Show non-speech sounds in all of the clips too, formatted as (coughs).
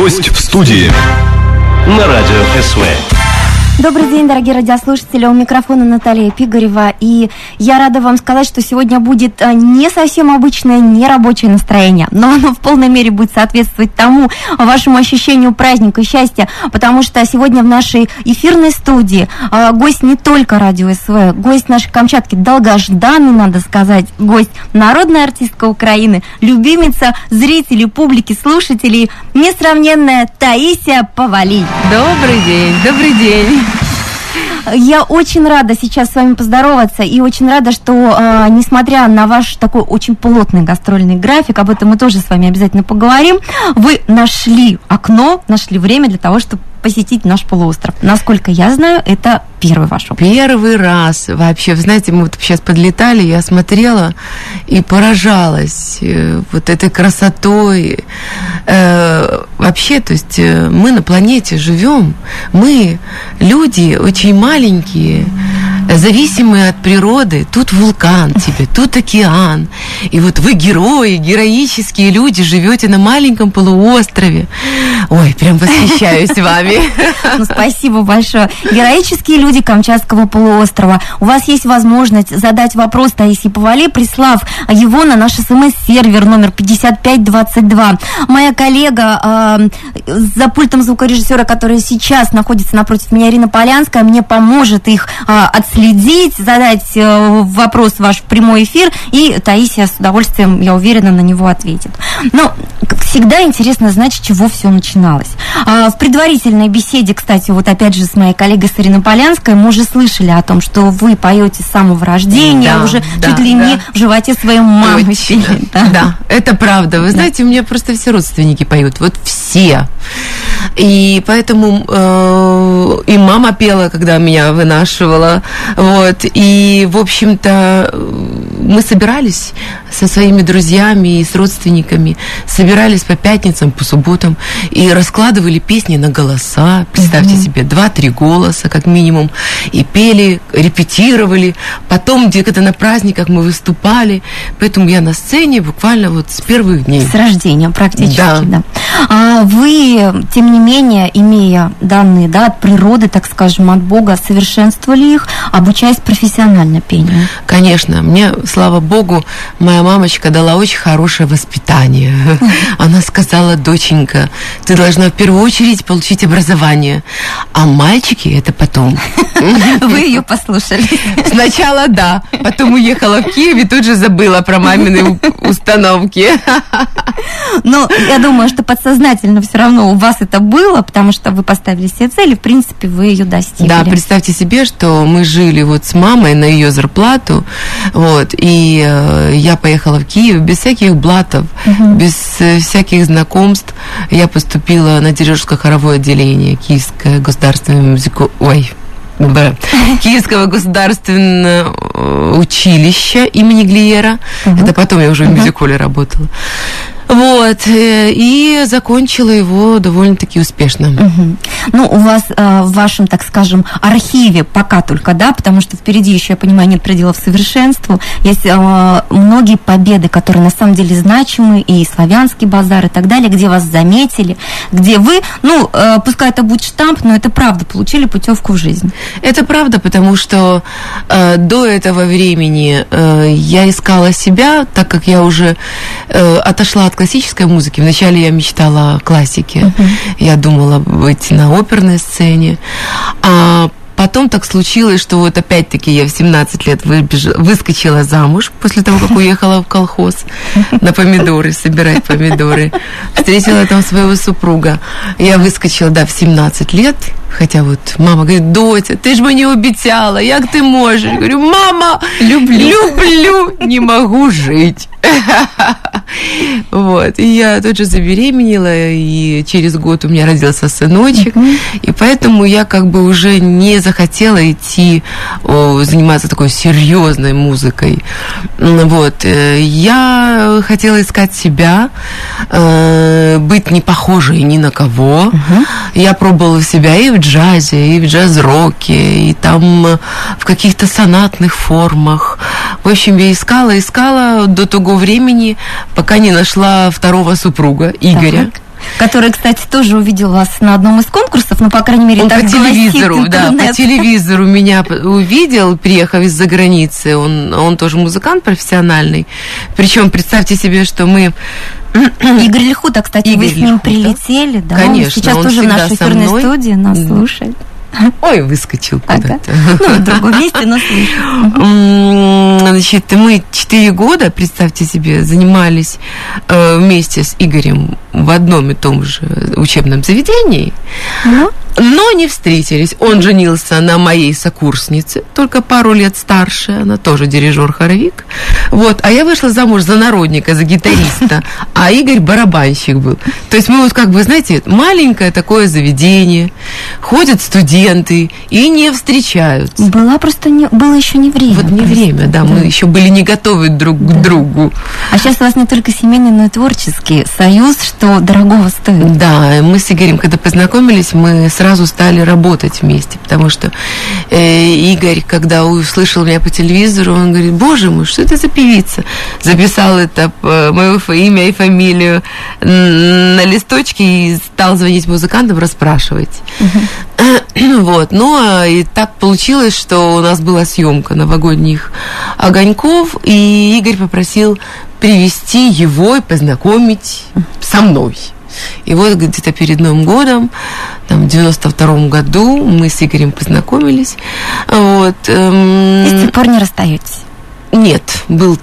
Гость в студии. На радио СВ. Добрый день, дорогие радиослушатели. У микрофона Наталья Пигарева. И я рада вам сказать, что сегодня будет а, не совсем обычное нерабочее настроение, но оно в полной мере будет соответствовать тому вашему ощущению праздника, счастья, потому что сегодня в нашей эфирной студии а, гость не только радио СВ, гость нашей Камчатки, долгожданный, надо сказать, гость, народная артистка Украины, любимица зрителей, публики, слушателей, несравненная Таисия Повали. Добрый день, добрый день. Я очень рада сейчас с вами поздороваться и очень рада, что, э, несмотря на ваш такой очень плотный гастрольный график, об этом мы тоже с вами обязательно поговорим, вы нашли окно, нашли время для того, чтобы посетить наш полуостров. Насколько я знаю, это первый ваш опыт. Первый раз вообще. Вы знаете, мы вот сейчас подлетали, я смотрела и поражалась э, вот этой красотой. Э, вообще, то есть э, мы на планете живем, мы люди очень маленькие, зависимые от природы. Тут вулкан тебе, тут океан. И вот вы герои, героические люди, живете на маленьком полуострове. Ой, прям восхищаюсь (laughs) вами. Ну, спасибо большое. Героические люди Камчатского полуострова. У вас есть возможность задать вопрос Таисии Повали, прислав его на наш смс-сервер номер 5522. Моя коллега э, за пультом звукорежиссера, которая сейчас находится напротив меня, Ирина Полянская, мне поможет их э, отследить, задать э, вопрос ваш в прямой эфир, и Таисия с удовольствием, я уверена, на него ответит. Но, всегда, интересно знать, с чего все начиналось. А, в предварительной беседе, кстати, вот опять же с моей коллегой с Ириной Полянской, мы уже слышали о том, что вы поете с самого рождения, Да, уже да, чуть ли да. не в животе своей мамы Точно. пели, Да. это правда. Вы знаете, у меня просто все родственники поют. Вот все. И поэтому э, и мама пела, когда меня вынашивала. Вот. И, в общем-то, э, мы собирались со своими друзьями и с родственниками, собирались по пятницам, по субботам и раскладывали песни на голоса. Представьте себе, два-три голоса, как минимум. И пели, репетировали. Потом где-то на праздниках мы выступали. Поэтому я на сцене буквально вот с первых дней. С рождения практически, да. Да. А вы, тем не менее, имея данные да, от природы, так скажем, от Бога, совершенствовали их, обучаясь профессионально пению? Конечно, мне, слава богу, моя мамочка дала очень хорошее воспитание. (laughs) Она сказала, доченька, ты должна в первую очередь получить образование, а мальчики это потом. (laughs) Вы ее послушали. Сначала да, потом уехала в Киев и тут же забыла про мамины установки. Но я думаю, что подсознательно все равно у вас это было, потому что вы поставили себе цель, и, в принципе, вы ее достигли. Да, представьте себе, что мы жили вот с мамой на ее зарплату, вот, и э, я поехала в Киев без всяких блатов, без э, всяких знакомств. Я поступила на дирижерское хоровое отделение Киевское государственное музыку... Ой, Б. (laughs) Киевского государственного э, училища имени Глиера. Это потом я уже в мюзиколе работала. Вот, э, и закончила его довольно-таки успешно. Мгм. Ну, у вас э, в вашем, так скажем, архиве пока только, да, потому что впереди еще, я понимаю, нет пределов совершенству. Есть э, многие победы, которые на самом деле значимы, и славянский базар и так далее, где вас заметили, где вы, ну, э, пускай это будет штамп, но это правда, получили путевку в жизнь. Это правда, потому что э, до этого времени э, я искала себя, так как я уже э, отошла от классической музыки. Вначале я мечтала о классике. Я думала быть на оперной сцене. А потом так случилось, что вот опять-таки я в 17 лет выбежа- выскочила замуж после того, как уехала в колхоз на помидоры, собирать помидоры. Встретила там своего супруга. Я выскочила, да, в 17 лет, хотя вот мама говорит, Дотя, ты ж мені обіцяла, як ти можеш? Я говорю, мама, люблю, люблю, не могу жить. Вот. И я тут же забеременела, и через год у меня родился сыночек. И поэтому я как бы уже не захотела идти о, заниматься такой серьезной музыкой. Вот. Э, Я хотела искать себя, э, быть не похожей ни на кого. Я пробовала себя и в джазе, и в джаз-роке, и там э, в каких-то сонатных формах. В общем, я искала, искала до того времени, пока не нашла второго супруга, Игоря. Который, кстати, тоже увидел вас на одном из конкурсов, ну, по крайней мере, Он так по телевизору, да, по телевизору меня увидел, приехав из-за границы. Он, он тоже музыкант профессиональный. Причем представьте себе, что мы (clears throat) Игорь Лихута, кстати, вы Игорь с ним Лихута. прилетели, да? Конечно, Он сейчас он тоже в нашей эфирной студии нас слушает. (laughs) Ой, выскочил Ага. куда-то. Ну, в другом месте, но Значит, мы четыре года, представьте себе, занимались э, вместе с Игорем в одном и том же учебном заведении, но не встретились. Он женился на моей сокурснице, только пару лет старше, она тоже дирижер-хоровик. Вот, а я вышла замуж за народника, за гитариста, (laughs) а Игорь барабанщик был. То есть мы вот как бы, знаете, маленькое такое заведение, ходят студенты и не встречаются. Была просто не, было еще не время. Вот не просто, время, да, мы еще были не готовы друг к другу. А сейчас у вас не только семейный, но и творческий союз, что дорогого стоит. Да, мы с Игорем, когда познакомились, мы сразу стали работать вместе, потому что э, Игорь, когда услышал меня по телевизору, он говорит, боже мой, что это за певица? Записал это э, мое имя и фамилию на листочке и стал звонить музыкантам, расспрашивать. (coughs) Вот, ну а и так получилось, что у нас была съемка новогодних огоньков, и Игорь попросил привести его и познакомить со мной. И вот где-то перед Новым годом, там, в 92 году, мы с Игорем познакомились. Вот. И с тех пор не расстаетесь. нет, был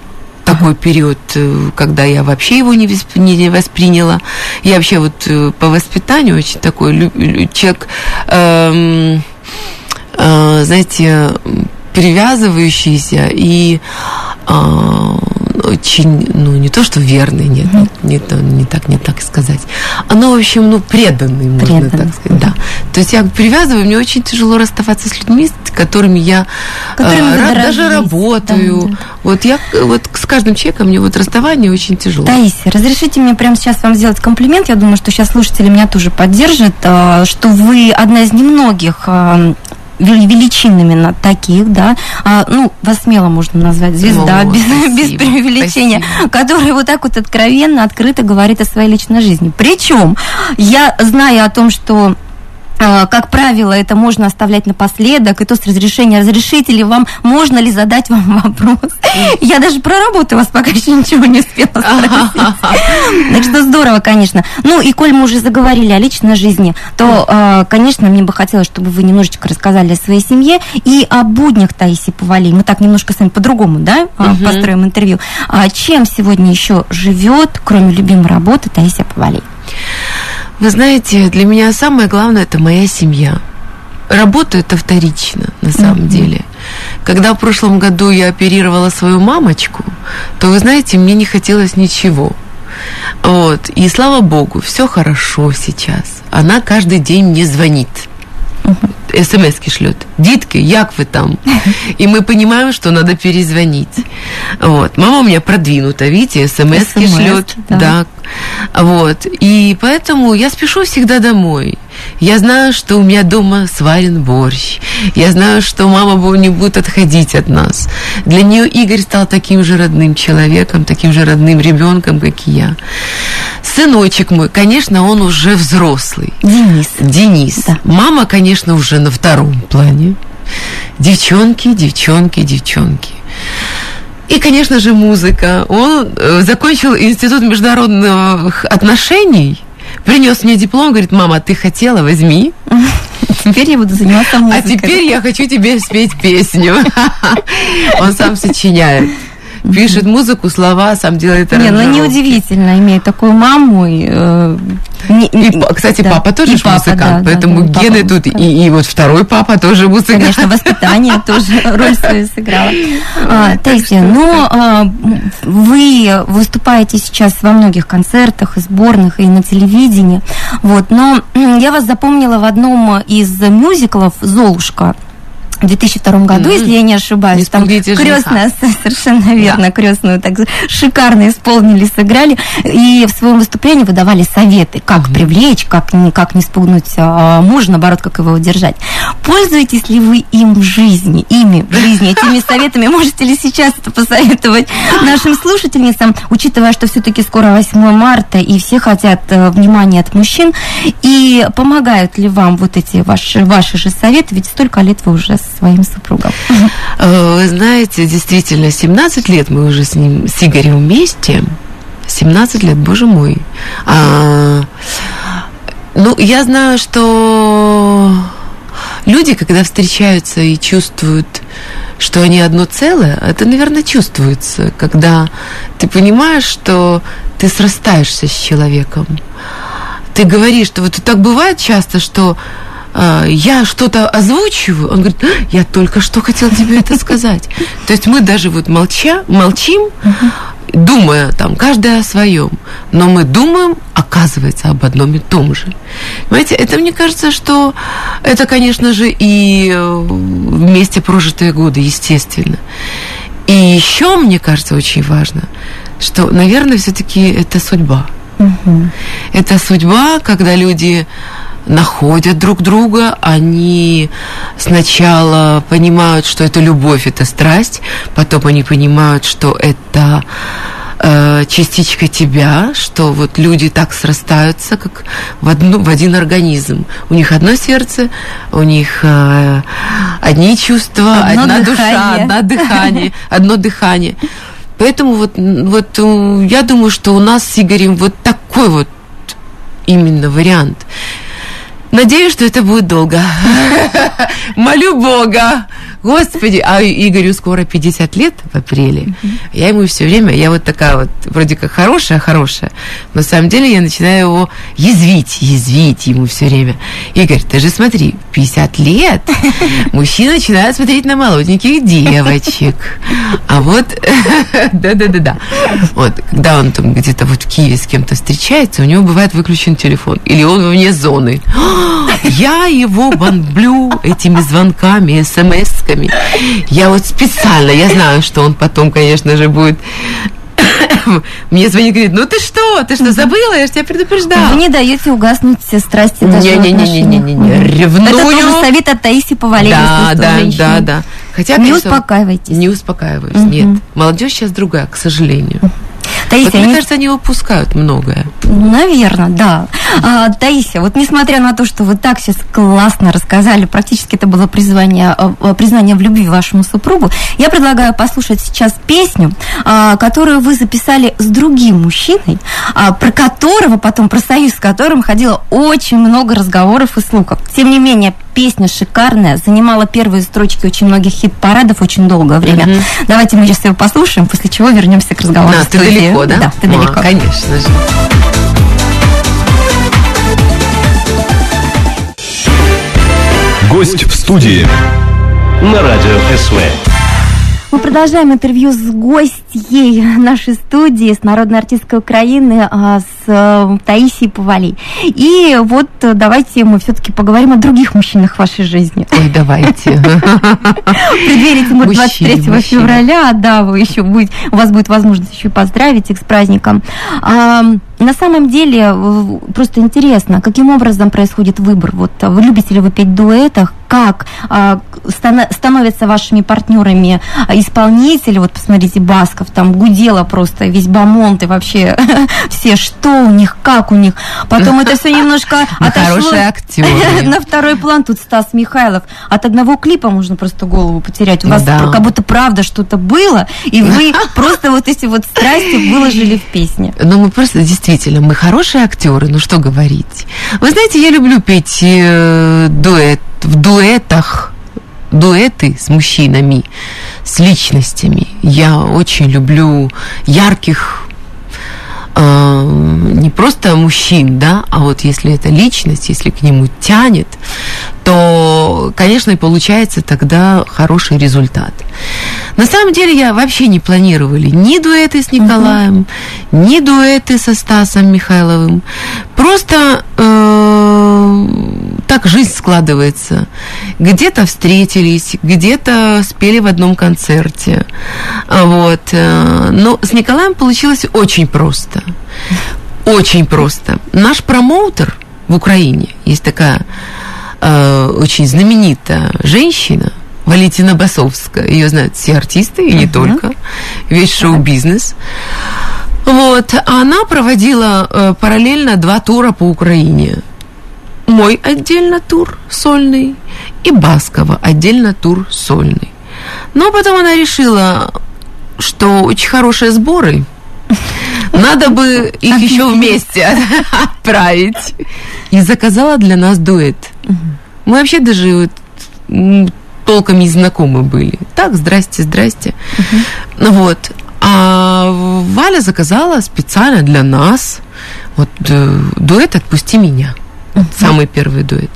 такой период, э, когда я вообще его не, не восприняла. Я вообще вот э, по воспитанию очень такой человек, эм, э, знаете, привязывающийся и э, очень, ну, не то, что верный, нет, нет, не, то- не так, не так сказать. Оно, в общем, ну, преданный, можно Преданный. так сказать, да. То есть я привязываю, мне очень тяжело расставаться с людьми, с которыми я э, Которыми ра- даже работаю. да, да. Вот я э, вот с каждым человеком мне вот расставание очень тяжело. Таисия, разрешите мне прямо сейчас вам сделать комплимент. Я думаю, что сейчас слушатели меня тоже поддержат, а, что вы одна из немногих а, вели- величин именно таких, да, А, ну, вас смело можно назвать звезда, О, без, (laughs) спасибо, без преувеличения, спасибо. которая вот так вот откровенно, открыто говорит о своей личной жизни. Причем, я знаю о том, что как правило, это можно оставлять напоследок, и то с разрешения. Разрешите ли вам, можно ли задать вам вопрос? Я даже про работу вас пока еще ничего не успела спросить. Так что здорово, конечно. Ну и коль мы уже заговорили о личной жизни, то, а, конечно, мне бы хотелось, чтобы вы немножечко рассказали о своей семье и о буднях Таисии Повалий. Мы так немножко с вами по-другому, да, а, построим интервью. А чем сегодня еще живет, кроме любимой работы, Таисия Повалий? Вы знаете, для меня самое главное это моя семья. Работа это вторично, на самом Мгм. деле. Когда в прошлом году я оперировала свою мамочку, то вы знаете, мне не хотелось ничего. Вот. И слава богу, все хорошо сейчас. Она каждый день мне звонит. СМС-ки шлет. Дитки, як вы там? (laughs) И мы понимаем, что надо перезвонить. Вот. Мама у меня продвинута, видите, СМС-ки шлет. да. Да. Вот. И поэтому я спешу всегда домой. Я знаю, что у меня дома сварен борщ. Я знаю, что мама не будет отходить от нас. Для нее Игорь стал таким же родным человеком, таким же родным ребенком, как и я. Сыночек мой, конечно, он уже взрослый. Денис. Денис. Да. Мама, конечно, уже на втором плане. Девчонки, девчонки, девчонки. И, конечно же, музыка. Он э, закончил институт международных отношений, принес мне диплом, говорит, мама, ты хотела, возьми. Теперь я буду заниматься А музыкой. теперь я хочу тебе спеть песню. (laughs) Он сам сочиняет. Пишет музыку, слова, сам делает Не, ну неудивительно, иметь такую маму. И, э, не- И, кстати, да. папа тоже И папа, музыкант, да, поэтому да, и папа гены тут, и, и вот второй папа тоже музыкант. Конечно, воспитание (laughs) тоже роль свою сыграло. (laughs) А, Таисия, ну, а, вы выступаете сейчас во многих концертах и сборных, и на телевидении. Вот, но я вас запомнила в одном из мюзиклов «Золушка». В 2002 году, Мгм. если я не ошибаюсь. Не Там крестная, совершенно верно, крестную так шикарно исполнили, сыграли. И в своем выступлении вы давали советы, как привлечь, как не, как не спугнуть а, мужа, наоборот, как его удержать. Пользуетесь ли вы им в жизни, ими в жизни, этими советами? Можете ли сейчас это посоветовать нашим слушательницам, учитывая, что все-таки скоро 8 марта, и все хотят э, внимания от мужчин, и помогают ли вам вот эти ваши, ваши же советы, ведь столько лет вы уже своим супругом. Э, Вы знаете, действительно, 17 лет мы уже с ним, с Игорем вместе. 17 лет, боже мой. А, ну, я знаю, что люди, когда встречаются и чувствуют, что они одно целое, это, наверное, чувствуется, когда ты понимаешь, что ты срастаешься с человеком. Ты говоришь, что вот так бывает часто, что я что-то озвучиваю, он говорит, «А, я только что хотел тебе это сказать. То есть мы даже вот молча, молчим, думая там каждый о своем, но мы думаем, оказывается, об одном и том же. Понимаете, это мне кажется, что это, конечно же, и э, вместе прожитые годы, естественно. И еще, мне кажется, очень важно, что, наверное, все-таки это судьба. Это судьба, когда люди находят друг друга, они сначала понимают, что это любовь, это страсть, потом они понимают, что это э, частичка тебя, что вот люди так срастаются, как в, одну, в один организм. У них одно сердце, у них э, одни чувства, Одно одна душа, дыхание. одно дыхание, одно дыхание. Поэтому вот, вот э, я думаю, что у нас с Игорем вот такой вот именно вариант. Надеюсь, что это будет долго. (laughs) Молю Бога. Господи, а Игорю скоро 50 лет в апреле. Я ему все время, я вот такая вот, вроде как хорошая, хорошая. Но на самом деле я начинаю его язвить, язвить ему все время. Игорь, ты же смотри, 50 лет (laughs) мужчины начинают смотреть на молоденьких девочек. А вот, (laughs) да-да-да-да. Вот, когда он там где-то вот в Киеве с кем-то встречается, у него бывает выключен телефон. Или он вне зоны. Я его бомблю этими звонками, смс-ками. Я вот специально, я знаю, что он потом, конечно же, будет (coughs) мне звонит, говорит, ну ты что, ты что, забыла? Я же тебя предупреждала. Вы не даете угаснуть все страсти даже Не-не-не-не-не-не, ревную. Это тоже совет от Таисии Повалей. Да, да, да, да. Хотя, Не конечно, успокаивайтесь. Не успокаиваюсь, нет. Молодежь сейчас другая, к сожалению. Вот, Таисия, мне они- кажется, они выпускают многое. Наверное, да. А, Таисия, вот несмотря на то, что вы так сейчас классно рассказали, практически это было призвание, э, признание в любви вашему супругу, я предлагаю послушать сейчас песню, а, которую вы записали с другим мужчиной, а, про которого потом, про союз с которым ходило очень много разговоров и слухов. Тем не менее, песня шикарная, занимала первые строчки очень многих хит-парадов очень долгое время. Мгм. Давайте мы сейчас ее послушаем, после чего вернемся к разговору. Да, ты далеко, да? Да, ты А, далеко. конечно же. Гость в студии. На радио СВ. Мы продолжаем интервью с гостьей нашей студии, с народной артисткой Украины, а, с э, Таисией Повалей. И вот э, давайте мы все-таки поговорим о других мужчинах в вашей жизни. Ой, давайте. Более, Мужчины, 23 мужчины. февраля, да, вы еще будет, у вас будет возможность еще и поздравить их с праздником. На самом деле, просто интересно, каким образом происходит выбор? Вот а, вы любите ли вы петь в дуэтах? Как а, стана- становятся вашими партнерами а, исполнители? Вот посмотрите, Басков там гудела просто весь бамонт и вообще (laughs) все, что у них, как у них. Потом это все немножко (laughs) отошло (laughs) на второй план. Тут Стас Михайлов. От одного клипа можно просто голову потерять. У вас как будто правда что-то было, и вы просто вот эти вот страсти выложили в песне. Ну, мы просто действительно, мы хорошие актеры, ну что говорить. Вы знаете, я люблю петь э, дуэт, в дуэтах, дуэты с мужчинами, с личностями. Я очень люблю ярких э, не просто мужчин, да, а вот если это личность, если к нему тянет, то, конечно, и получается тогда хороший результат. На самом деле я вообще не планировали ни дуэты с Николаем, ни дуэты со Стасом Михайловым. Просто э, так жизнь складывается. Где-то встретились, где-то спели в одном концерте. А Вот. э, Но с Николаем получилось очень просто. Очень просто. Наш промоутер в Украине, есть такая э, очень знаменитая женщина, Валентина Басовская. Ее знают все артисты, и не только. Весь шоу-бизнес. Вот. Она проводила э, параллельно два тура по Украине. Мой отдельно тур сольный и Баскова отдельно тур сольный. Но потом она решила, что очень хорошие сборы. Надо бы их еще вместе (laughs) отправить. И заказала для нас дуэт. Мы вообще даже толком не знакомы были. Так, здрасте, здрасте. Вот. А Валя заказала специально для нас вот э, дуэт «Отпусти меня». Самый первый дуэт.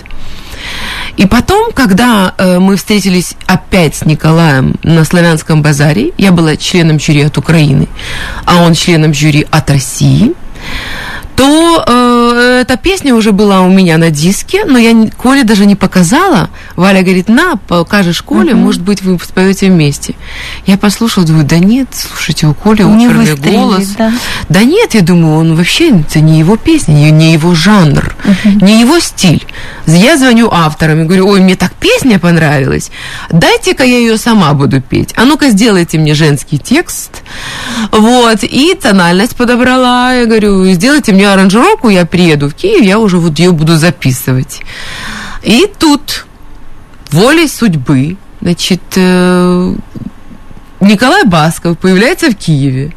И потом, когда э, мы встретились опять с Николаем на Славянском базаре, я была членом жюри от Украины, а он членом жюри от России, то э, эта песня уже была у меня на диске, но я Коле даже не показала. Валя говорит, на, покажешь Коле, может быть, вы споете вместе. Я послушала, думаю, да нет, слушайте, у Коли Не оперный голос. да. Да нет, я думаю, он вообще, это не его песня, не, его жанр, не его стиль. Я звоню авторам и говорю, ой, мне так песня понравилась, дайте-ка я ее сама буду петь. А ну-ка сделайте мне женский текст. Вот, и тональность подобрала. Я говорю, сделайте мне аранжировку, я приеду в Киев, я уже вот ее буду записывать. И тут волей судьбы, значит, э, Николай Басков появляется в Киеве.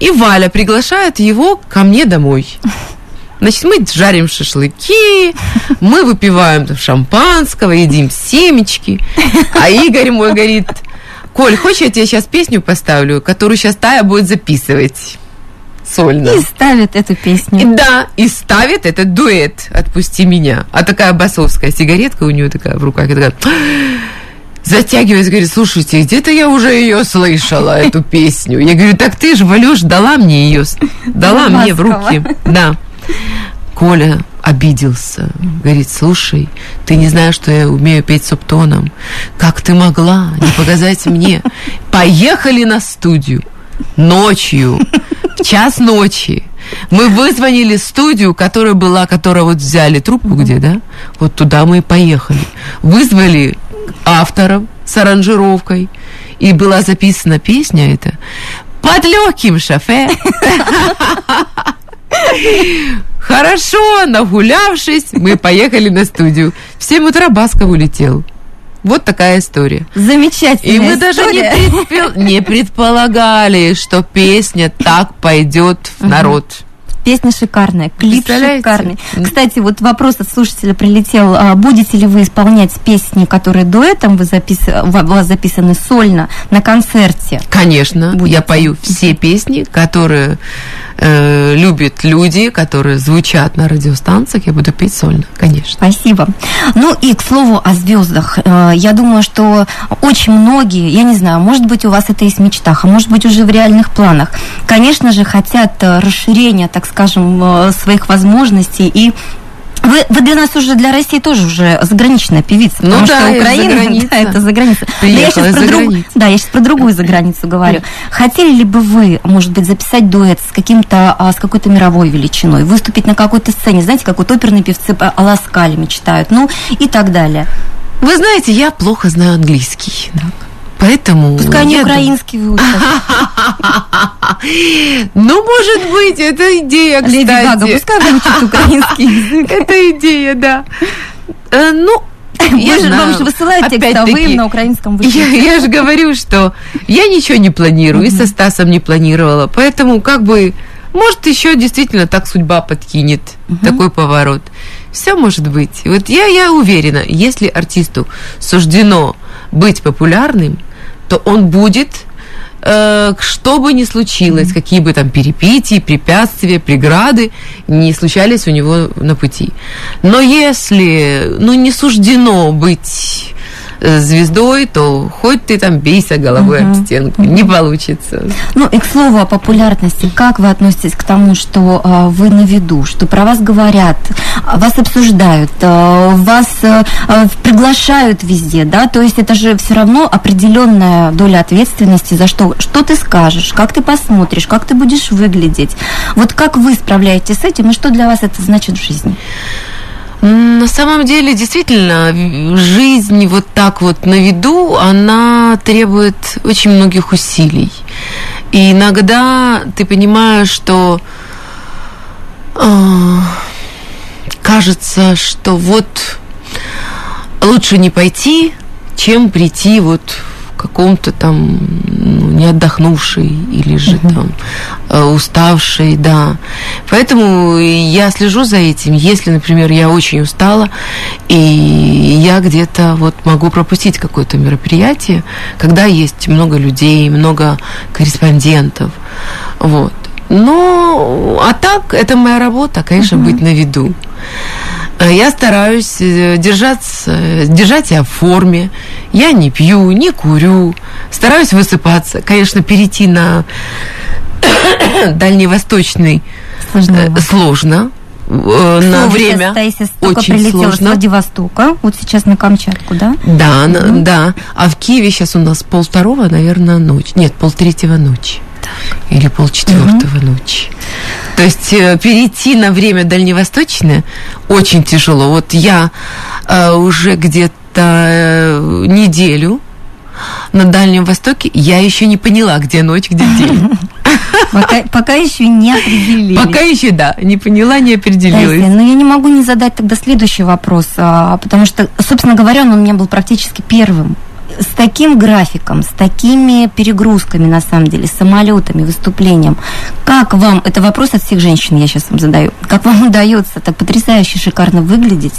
И Валя приглашает его ко мне домой. Значит, мы жарим шашлыки, мы выпиваем шампанского, едим семечки. А Игорь мой говорит, Коль, хочешь, я тебе сейчас песню поставлю, которую сейчас Тая будет записывать сольно. И ставит эту И песню. да, и ставит этот дуэт «Отпусти меня». А такая басовская сигаретка у нее такая в руках, и такая затягивается, говорит, слушайте, где-то я уже ее слышала, эту песню. Я говорю, так ты же, Валюш, дала мне ее, дала мне в руки. Да. Коля обиделся. Говорит, слушай, ты не знаешь, что я умею петь субтоном. Как ты могла не показать мне? Поехали на студию ночью, час ночи. Мы вызвонили студию, которая была, которая вот взяли трубку где, да? Вот туда мы и поехали. Вызвали авторов с аранжировкой. И была записана песня эта под легким шофе. Хорошо, нагулявшись, мы поехали на студию. В 7 утра Басков улетел. Вот такая история. Замечательная И мы даже не, предпо- не предполагали, что песня так пойдет в народ. Песня шикарная, клип шикарный. Кстати, вот вопрос от слушателя прилетел. а Будете ли вы исполнять песни, которые дуэтом вы запис... у вас записаны сольно на концерте? Конечно, Будете. я пою все песни, которые э, любят люди, которые звучат на радиостанциях, я буду петь сольно, конечно. Спасибо. Ну и к слову о звездах. Э, Я думаю, что очень многие, я не знаю, может быть, у вас это есть в мечтах, а может быть, уже в реальных планах, конечно же, хотят э, расширения, так скажем, своих возможностей и вы, вы для нас уже, для России тоже уже заграничная певица, Ну потому да, что я Украина, граница. (laughs) да, это за граница. Но я Приехала сейчас про друг-. Да, я сейчас про другую заграницу говорю. Хотели ли бы вы, может быть, записать дуэт с каким-то, а, с какой-то мировой величиной, выступить на какой-то сцене, знаете, как вот оперные певцы о Ласкале мечтают, ну и так далее. Вы знаете, я плохо знаю английский. Поэтому... Пускай они украинский выучат. (laughs) Ну, может быть, это идея, кстати. Леди Гага, пускай выучит украинский (laughs) язык. Это идея, да. Э, Ну, я же вам же высылают текст, а на украинском Я, я же говорю, что я ничего не планирую, и со Стасом не планировала. Поэтому, как бы, может, еще действительно так судьба подкинет такой поворот. Все может быть. Вот я, я уверена, если артисту суждено быть популярным, то он будет, э, что бы ни случилось, какие бы там перипетии, препятствия, преграды не случались у него на пути. Но если, ну, не суждено быть звездой, то хоть ты там бейся головой об стенку, не получится. Ну и к слову о популярности, как вы относитесь к тому, что э, вы на виду, что про вас говорят, вас обсуждают, э, вас э, э, приглашают везде, да, то есть это же все равно определенная доля ответственности за что, что ты скажешь, как ты посмотришь, как ты будешь выглядеть. Вот как вы справляетесь с этим и что для вас это значит в жизни? На самом деле, действительно, жизнь вот так вот на виду, она требует очень многих усилий. И иногда ты понимаешь, что э, кажется, что вот лучше не пойти, чем прийти вот каком-то там ну, не отдохнувший или же uh-huh. там э, уставший, да. Поэтому я слежу за этим. Если, например, я очень устала, и я где-то вот могу пропустить какое-то мероприятие, когда есть много людей, много корреспондентов, вот. Ну, а так, это моя работа, конечно, uh-huh. быть на виду. Э, я стараюсь э, держаться, держать себя в форме. Я не пью, не курю. Стараюсь высыпаться. Конечно, перейти на (coughs) дальневосточный Сложно. сложно на время Таисия очень сложно. с Владивостока, вот сейчас на Камчатку, да? Да, mm да. А в Киеве сейчас у нас полвторого, наверное, ночь. Нет, полтретьего ночи. Или полчетвертого угу. ночи. То есть э, перейти на время дальневосточное очень тяжело. Вот я э, уже где-то э, неделю на Дальнем Востоке, я еще не поняла, где ночь, где день. (laughs) Пока, пока еще не определились. Пока еще, да, не поняла, не определилась. но я не могу не задать тогда следующий вопрос, а, потому что, собственно говоря, он у меня был практически первым с таким графиком, с такими перегрузками, на самом деле, самолетами, выступлением, как вам, это вопрос от всех женщин, я сейчас вам задаю, как вам (laughs) удается так потрясающе шикарно выглядеть?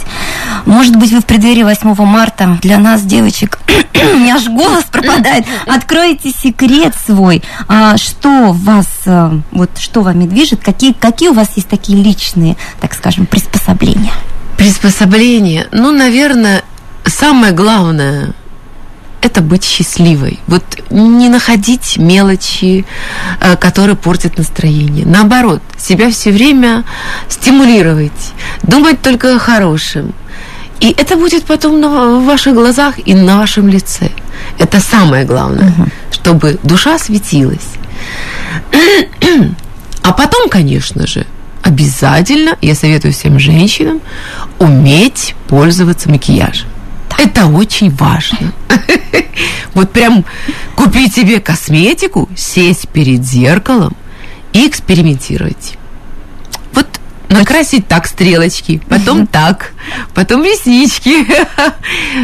Может быть, вы в преддверии 8 марта для нас, девочек, (coughs) у меня аж голос пропадает, откройте секрет свой, а что вас, э, вот что вами движет, какие, какие у вас есть такие личные, так скажем, приспособления? Приспособления? Ну, наверное, самое главное – это быть счастливой. Вот не находить мелочи, э, которые портят настроение. Наоборот, себя все время стимулировать, думать только о хорошем. И это будет потом на, ваших глазах и на вашем лице. Это самое главное, угу. чтобы душа светилась. А потом, конечно же, обязательно, я советую всем женщинам, уметь пользоваться макияжем. Это очень важно. (laughs) Вот прям купить себе косметику, сесть перед зеркалом и экспериментировать. Вот накрасить так стрелочки, потом так, потом реснички. (laughs)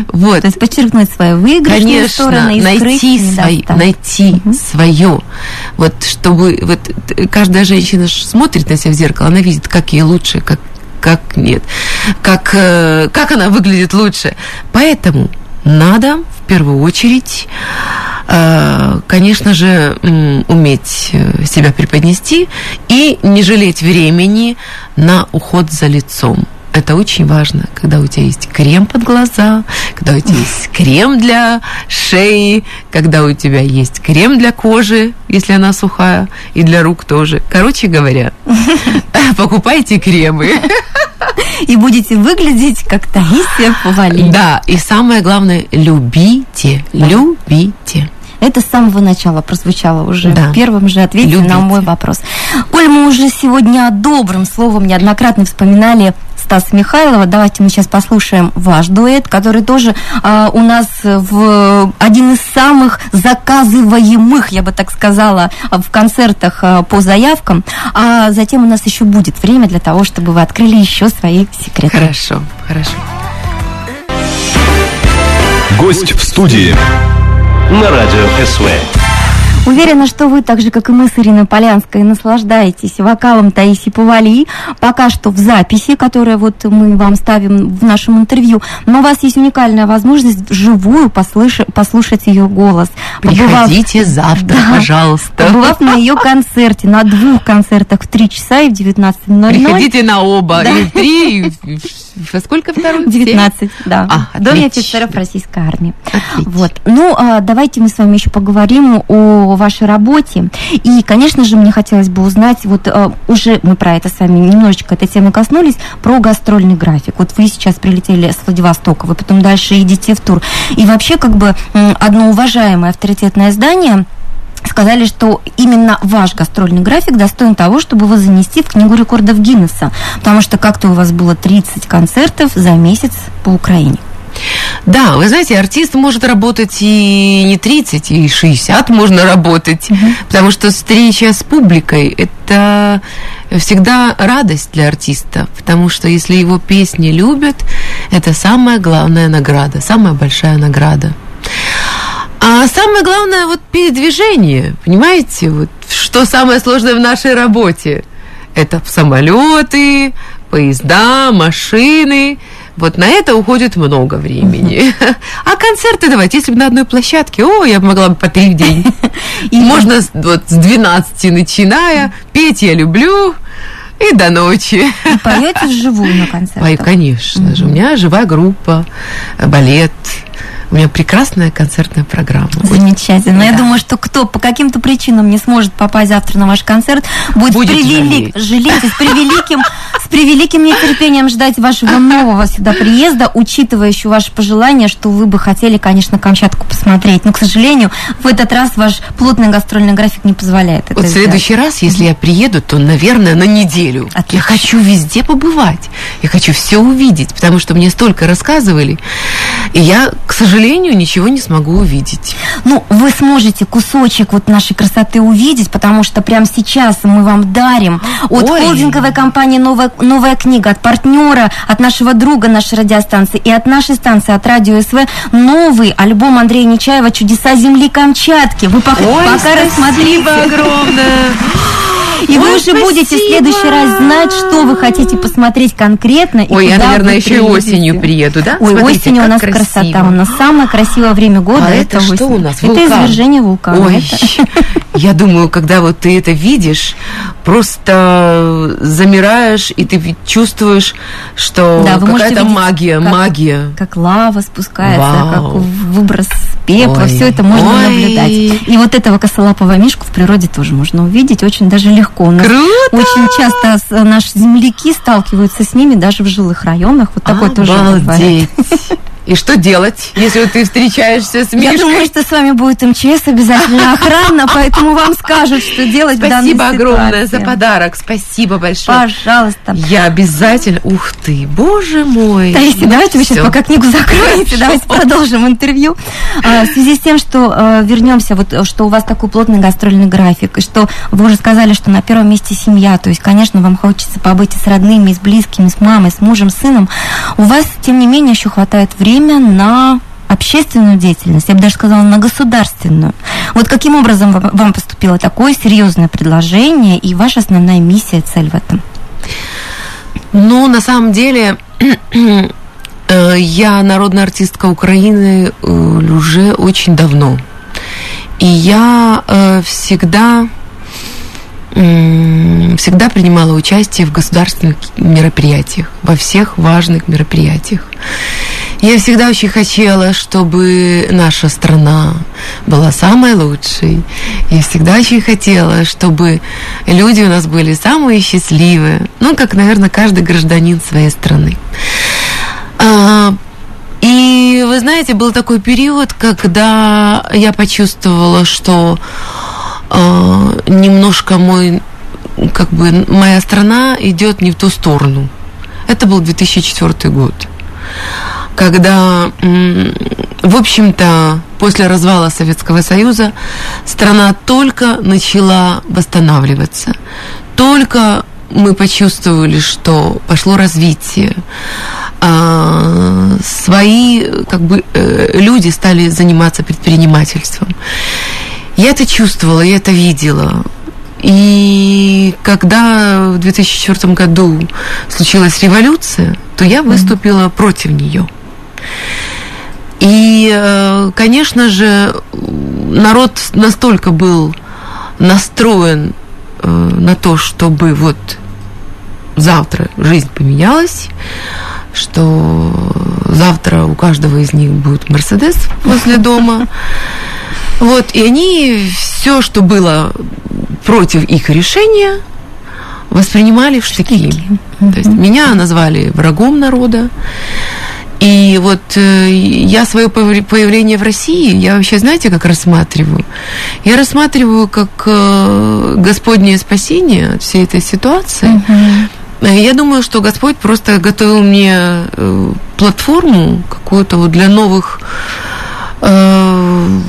Вот. То есть подчеркнуть свою выигрышную Конечно, сторону найти, свой, найти угу. свое. Вот чтобы вот каждая женщина смотрит на себя в зеркало, она видит, как ей лучше, как как нет, как, э, как она выглядит лучше. Поэтому надо в первую очередь, э, конечно же, уметь э, себя преподнести и не жалеть времени на уход за лицом. Это очень важно, когда у тебя есть крем под глаза, когда у тебя (laughs) есть крем для шеи, когда у тебя есть крем для кожи, если она сухая, и для рук тоже. Короче говоря, (laughs) покупайте кремы. И будете выглядеть как Таисия Повали. Да, и самое главное, любите, любите. Это с самого начала прозвучало уже да. в первом же ответе Любите. на мой вопрос. Коль мы уже сегодня добрым словом неоднократно вспоминали Стаса Михайлова, давайте мы сейчас послушаем ваш дуэт, который тоже э, у нас в один из самых заказываемых, я бы так сказала, в концертах э, по заявкам. А затем у нас еще будет время для того, чтобы вы открыли еще свои секреты. Хорошо, хорошо. Гость в студии на радио СВ. Уверена, что вы, так же, как и мы с Ириной Полянской, наслаждаетесь вокалом Таиси Повали. Пока что в записи, которую вот мы вам ставим в нашем интервью. Но у вас есть уникальная возможность вживую послыш... послушать ее голос. Приходите Побывав... завтра, да, пожалуйста. Побывав на ее концерте, на двух концертах в 3 часа и в 19.00. Приходите на оба, да. и в 3, и в во сколько второй? 19, да. А, Доме офицеров российской армии. Отлично. Вот. Ну, а, давайте мы с вами еще поговорим о вашей работе. И, конечно же, мне хотелось бы узнать, вот а, уже мы про это с вами немножечко этой темы коснулись, про гастрольный график. Вот вы сейчас прилетели с Владивостока, вы потом дальше идете в тур. И вообще, как бы, одно уважаемое авторитетное издание сказали, что именно ваш гастрольный график достоин того, чтобы его занести в Книгу рекордов Гиннесса, потому что как-то у вас было 30 концертов за месяц по Украине. Да, вы знаете, артист может работать и не 30, и 60 можно работать, потому что встреча с публикой – это всегда радость для артиста, потому что если его песни любят, это самая главная награда, самая большая награда. А самое главное вот передвижение, понимаете, вот что самое сложное в нашей работе? Это самолеты, поезда, машины. Вот на это уходит много времени. А концерты давайте, если бы на одной площадке, о, я могла бы по три в день. И- Можно вот с 12 начиная, петь я люблю, и до ночи. И поете вживую на концертах? Ой, конечно же. У меня живая группа, балет. У меня прекрасная концертная программа. Замечательно. Я Да. думаю, что кто по каким-то причинам не сможет попасть завтра на ваш концерт, будет, Будет превелик... жалеть. жалеть и с превеликим, с превеликим нетерпением ждать вашего нового сюда приезда, учитывая еще ваши пожелания, что вы бы хотели, конечно, Камчатку посмотреть. Но, к сожалению, в этот раз ваш плотный гастрольный график не позволяет это Вот в следующий раз, если я приеду, то, наверное, на неделю. Отлично. Я хочу везде побывать. Я хочу все увидеть, потому что мне столько рассказывали. И я, к сожалению, ничего не смогу увидеть. Ну, вы сможете кусочек вот нашей красоты увидеть, потому что прямо сейчас мы вам дарим от Ой. холдинговой компании «Новая, «Новая книга», от партнера, от нашего друга нашей радиостанции и от нашей станции, от Радио СВ, новый альбом Андрея Нечаева «Чудеса земли Камчатки». Вы пока, пока рассмотрите. огромное. И вы уже будете в следующий раз знать, что вы хотите посмотреть конкретно. И Ой, я, наверное, еще и осенью приеду, да? Ой, осенью у нас красота. У нас самое красивое время года. А это что у нас? Это извержение вулкана. Ой, (laughs) я думаю, когда вот ты это видишь, просто замираешь, и ты чувствуешь, что Да, какая-то магия, как- магия. как лава спускается, Вау. как выброс пепла, Ой, все это можно ой. наблюдать. И вот этого косолапого мишку в природе тоже можно увидеть очень даже легко. У нас Круто! очень часто наши земляки сталкиваются с ними даже в жилых районах. Вот такое тоже бывает. (laughs) И что делать, если ты встречаешься с Я Мишкой? думаю, что с вами будет МЧС обязательно охрана, поэтому вам скажут, что делать Спасибо огромное за подарок. Спасибо большое. Пожалуйста. Я обязательно... Ух ты, боже мой. Таисия, Ну, давайте вы сейчас пока книгу закроете, давайте продолжим интервью. А, В связи с тем, что э, вернемся, вот что у вас такой плотный гастрольный график, и что вы уже сказали, что на первом месте семья, то есть, конечно, вам хочется побыть и с родными, и с близкими, с мамой, с мужем, с сыном. У вас, тем не менее, еще хватает время на общественную деятельность, я бы даже сказала, на государственную. Вот каким образом вам- поступило такое серьезное предложение и ваша основная миссия, цель в этом? Ну, на самом деле, (clears throat) э, я народная артистка Украины э, уже очень давно. И я э, всегда всегда принимала участие в государственных мероприятиях, во всех важных мероприятиях. Я всегда очень хотела, чтобы наша страна была самой лучшей. Я всегда очень хотела, чтобы люди у нас были самые счастливые. Ну, как, наверное, каждый гражданин своей страны. А, И вы знаете, был такой период, когда я почувствовала, что а, немножко мой, как бы, моя страна идет не в ту сторону. Это был 2004 год когда, в общем-то, после развала Советского Союза страна только начала восстанавливаться, только мы почувствовали, что пошло развитие, а, свои как бы э, люди стали заниматься предпринимательством. Я это чувствовала, я это видела. И когда в 2004 году случилась революция, то я выступила против нее. И, э, конечно же, народ настолько был настроен э, на то, чтобы вот завтра жизнь поменялась, что завтра у каждого из них будет Мерседес возле дома. Вот, и они все, что было против их решения, воспринимали в штыки. То есть меня назвали врагом народа. И вот э, я свое появление в России, я вообще, знаете, как рассматриваю? Я рассматриваю как э, Господнее спасение от всей этой ситуации. Uh-huh. Я думаю, что Господь просто готовил мне э, платформу какую-то вот для новых э,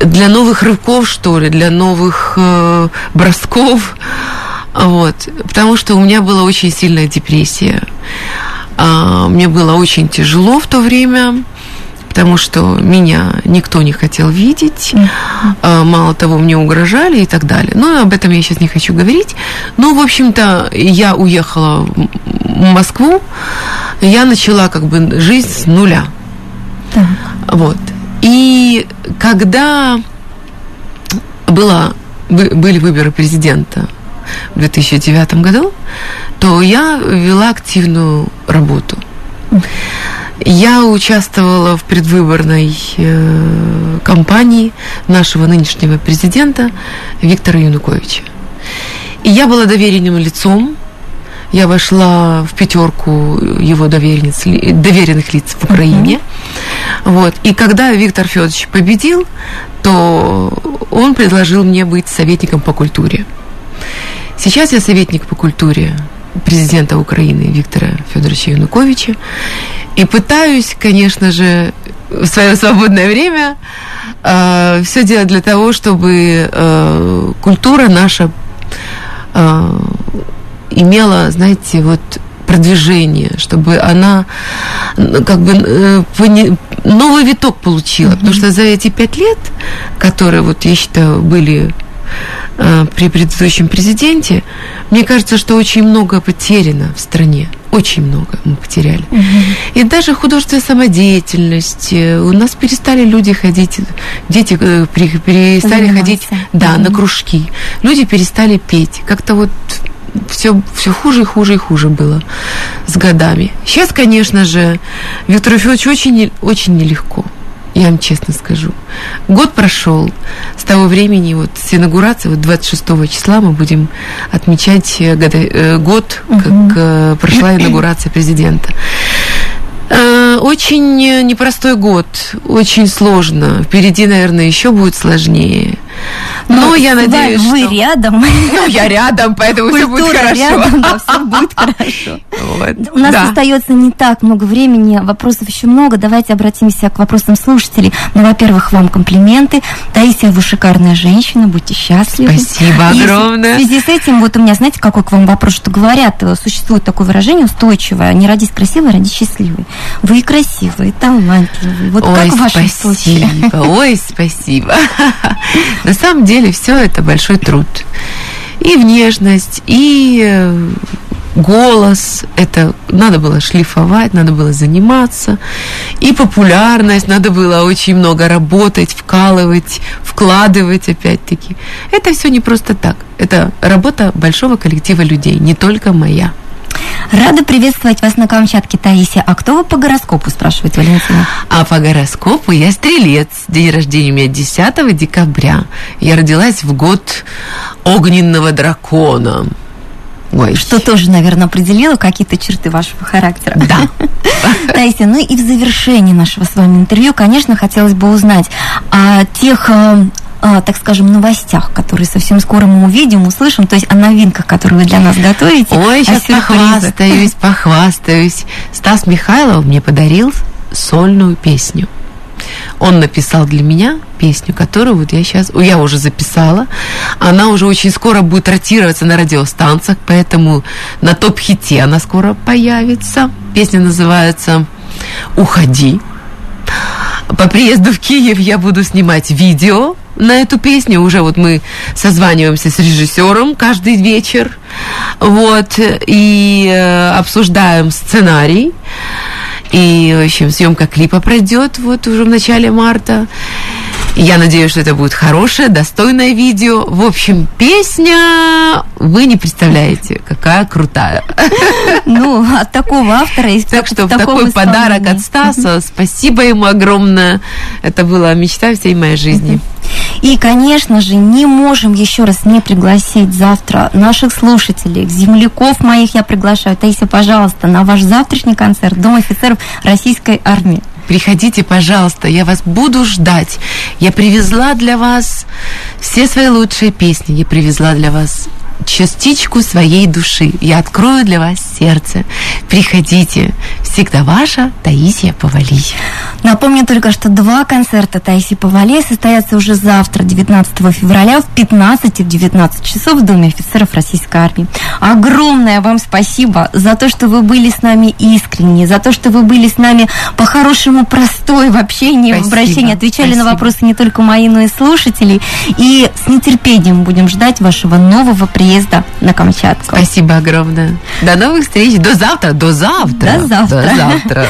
для новых рывков, что ли, для новых э, бросков. Вот. Потому что у меня была очень сильная депрессия. А, мне было очень тяжело в то время, потому что меня никто не хотел видеть. А, мало того, мне угрожали и так далее. Но об этом я сейчас не хочу говорить. Но, в общем-то, я уехала в Москву. Я начала как бы жизнь с нуля. Так. Вот. И когда было, были выборы президента в 2009 году, то я вела активную работу. Я участвовала в предвыборной э, кампании нашего нынешнего президента Виктора Януковича. И я была доверенным лицом. Я вошла в пятерку его доверенных, доверенных лиц в Украине. Uh-huh. Вот. И когда Виктор Федорович победил, то он предложил мне быть советником по культуре. Сейчас я советник по культуре президента Украины Виктора Федоровича Януковича. И пытаюсь, конечно же, в свое свободное время э, все делать для того, чтобы э, культура наша э, имела, знаете, вот продвижение, чтобы она как бы э, новый виток получила. Mm-hmm. Потому что за эти пять лет, которые, вот я считаю, были Э, при предыдущем президенте, мне кажется, что очень много потеряно в стране. Очень много мы потеряли. Угу. И даже художественная самодеятельность. Э, у нас перестали люди ходить, дети э, перестали Заниматься. ходить да, угу. на кружки. Люди перестали петь. Как-то вот все, все хуже и хуже и хуже было с годами. Сейчас, конечно же, Виктору Федоровичу очень, очень нелегко я вам честно скажу. Год прошел. С того времени, вот с инаугурации, вот 26 числа мы будем отмечать э, э, год, как угу. прошла инаугурация президента. Очень непростой год, очень сложно. Впереди, наверное, еще будет сложнее. Но, Но я надеюсь, вы что... рядом. Ну, я рядом, поэтому все будет хорошо. рядом, да, все (laughs) будет (laughs) хорошо. Вот. У нас да. остается не так много времени, вопросов еще много. Давайте обратимся к вопросам слушателей. Ну, во-первых, вам комплименты. Таисия, вы шикарная женщина, будьте счастливы. Спасибо и огромное. В связи с этим, вот у меня, знаете, какой к вам вопрос, что говорят, э, существует такое выражение устойчивое, не родись красивой, родись счастливой. Вы красивые, талантливые. Вот Ой, как в вашем спасибо. случае? Ой, (laughs) спасибо. На самом деле все это большой труд. И внешность, и э, голос, это надо было шлифовать, надо было заниматься, и популярность, надо было очень много работать, вкалывать, вкладывать опять-таки. Это все не просто так. Это работа большого коллектива людей, не только моя. Рада приветствовать вас на Камчатке, Таисия. А кто вы по гороскопу, спрашивает Валентина? А по гороскопу я стрелец. День рождения у меня 10 декабря. Я родилась в год огненного дракона. Ой. Что тоже, наверное, определило какие-то черты вашего характера. Да. (laughs) Таисия, ну и в завершении нашего с вами интервью, конечно, хотелось бы узнать о тех э, а, так скажем, новостях, которые совсем скоро мы увидим, услышим, то есть о новинках, которые вы для нас готовите. Ой, сейчас похвастаюсь, (laughs) похвастаюсь. Стас Михайлов мне подарил сольную песню. Он написал для меня песню, которую вот я сейчас, я уже записала. Она уже очень скоро будет ротироваться на радиостанциях, поэтому на топ-хите она скоро появится. Песня называется «Уходи». По приезду в Киев я буду снимать видео на эту песню. Уже вот мы созваниваемся с режиссером каждый вечер. Вот. И э, обсуждаем сценарий. И, в общем, съемка клипа пройдет вот уже в начале марта. Я надеюсь, что это будет хорошее, достойное видео. В общем, песня вы не представляете, какая крутая. Ну, от такого автора и Так что такой подарок от Стаса. Спасибо ему огромное. Это была мечта всей моей жизни. И, конечно же, не можем еще раз не пригласить завтра наших слушателей, земляков моих я приглашаю. Таисия, пожалуйста, на ваш завтрашний концерт Дом офицеров Российской армии. Приходите, пожалуйста, я вас буду ждать. Я привезла для вас все свои лучшие песни. Я привезла для вас частичку своей души. Я открою для вас сердце. Приходите. Всегда ваша Таисия Повалий. Напомню только, что два концерта Таисии Повалей состоятся уже завтра, 19 февраля, в 15 и в 19 часов в Доме офицеров Российской армии. Огромное вам спасибо за то, что вы были с нами искренне, за то, что вы были с нами по-хорошему простой в общении, Спасибо, в обращении, отвечали спасибо. на вопросы не только мои, но и слушателей. И с нетерпением будем ждать вашего нового приезда на Камчатку. Спасибо огромное. До новых встреч. До завтра. До завтра. До завтра. До завтра.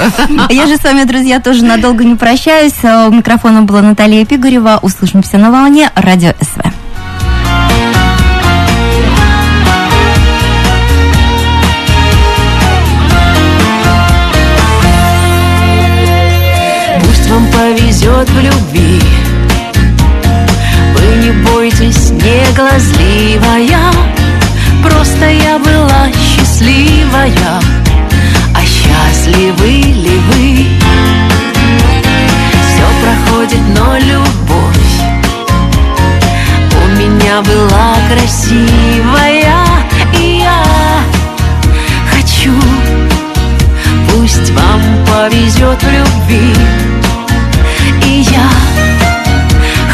(laughs) Я же с вами, друзья, тоже надолго не прощаюсь. У микрофона была Наталья Пигорева. Услышимся на волне Радио СВ. Пусть вам повезет в любви Вы не бойтесь, не глазливая Просто я была счастливая. А счастливы ли вы? Все проходит, но любовь У меня была красивая. И я хочу Пусть вам повезет в любви. И я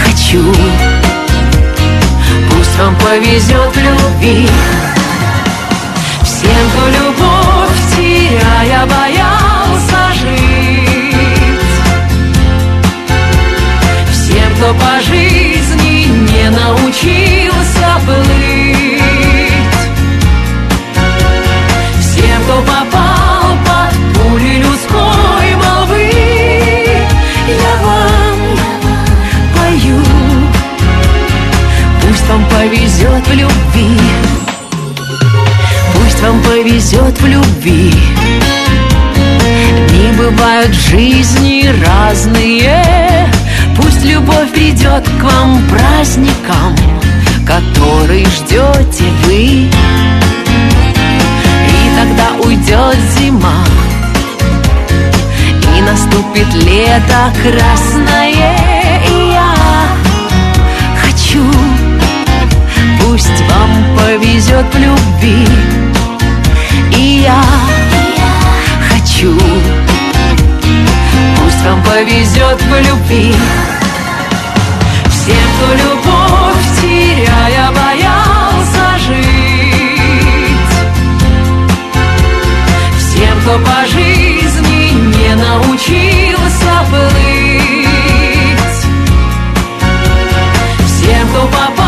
хочу Пусть вам повезет в любви по жизни не научился плыть. Всем, кто попал под пули людской молвы Я вам пою. Пусть вам повезет в любви Пусть вам повезет в любви. Дни бывают в жизни разные придет к вам праздникам Который ждете вы. И тогда уйдет зима И наступит лето красное И я хочу Пусть вам повезет в любви. И я хочу Пусть вам повезет в любви Кто любовь теряя боялся жить. Всем, кто по жизни не научился плыть. Всем, кто попал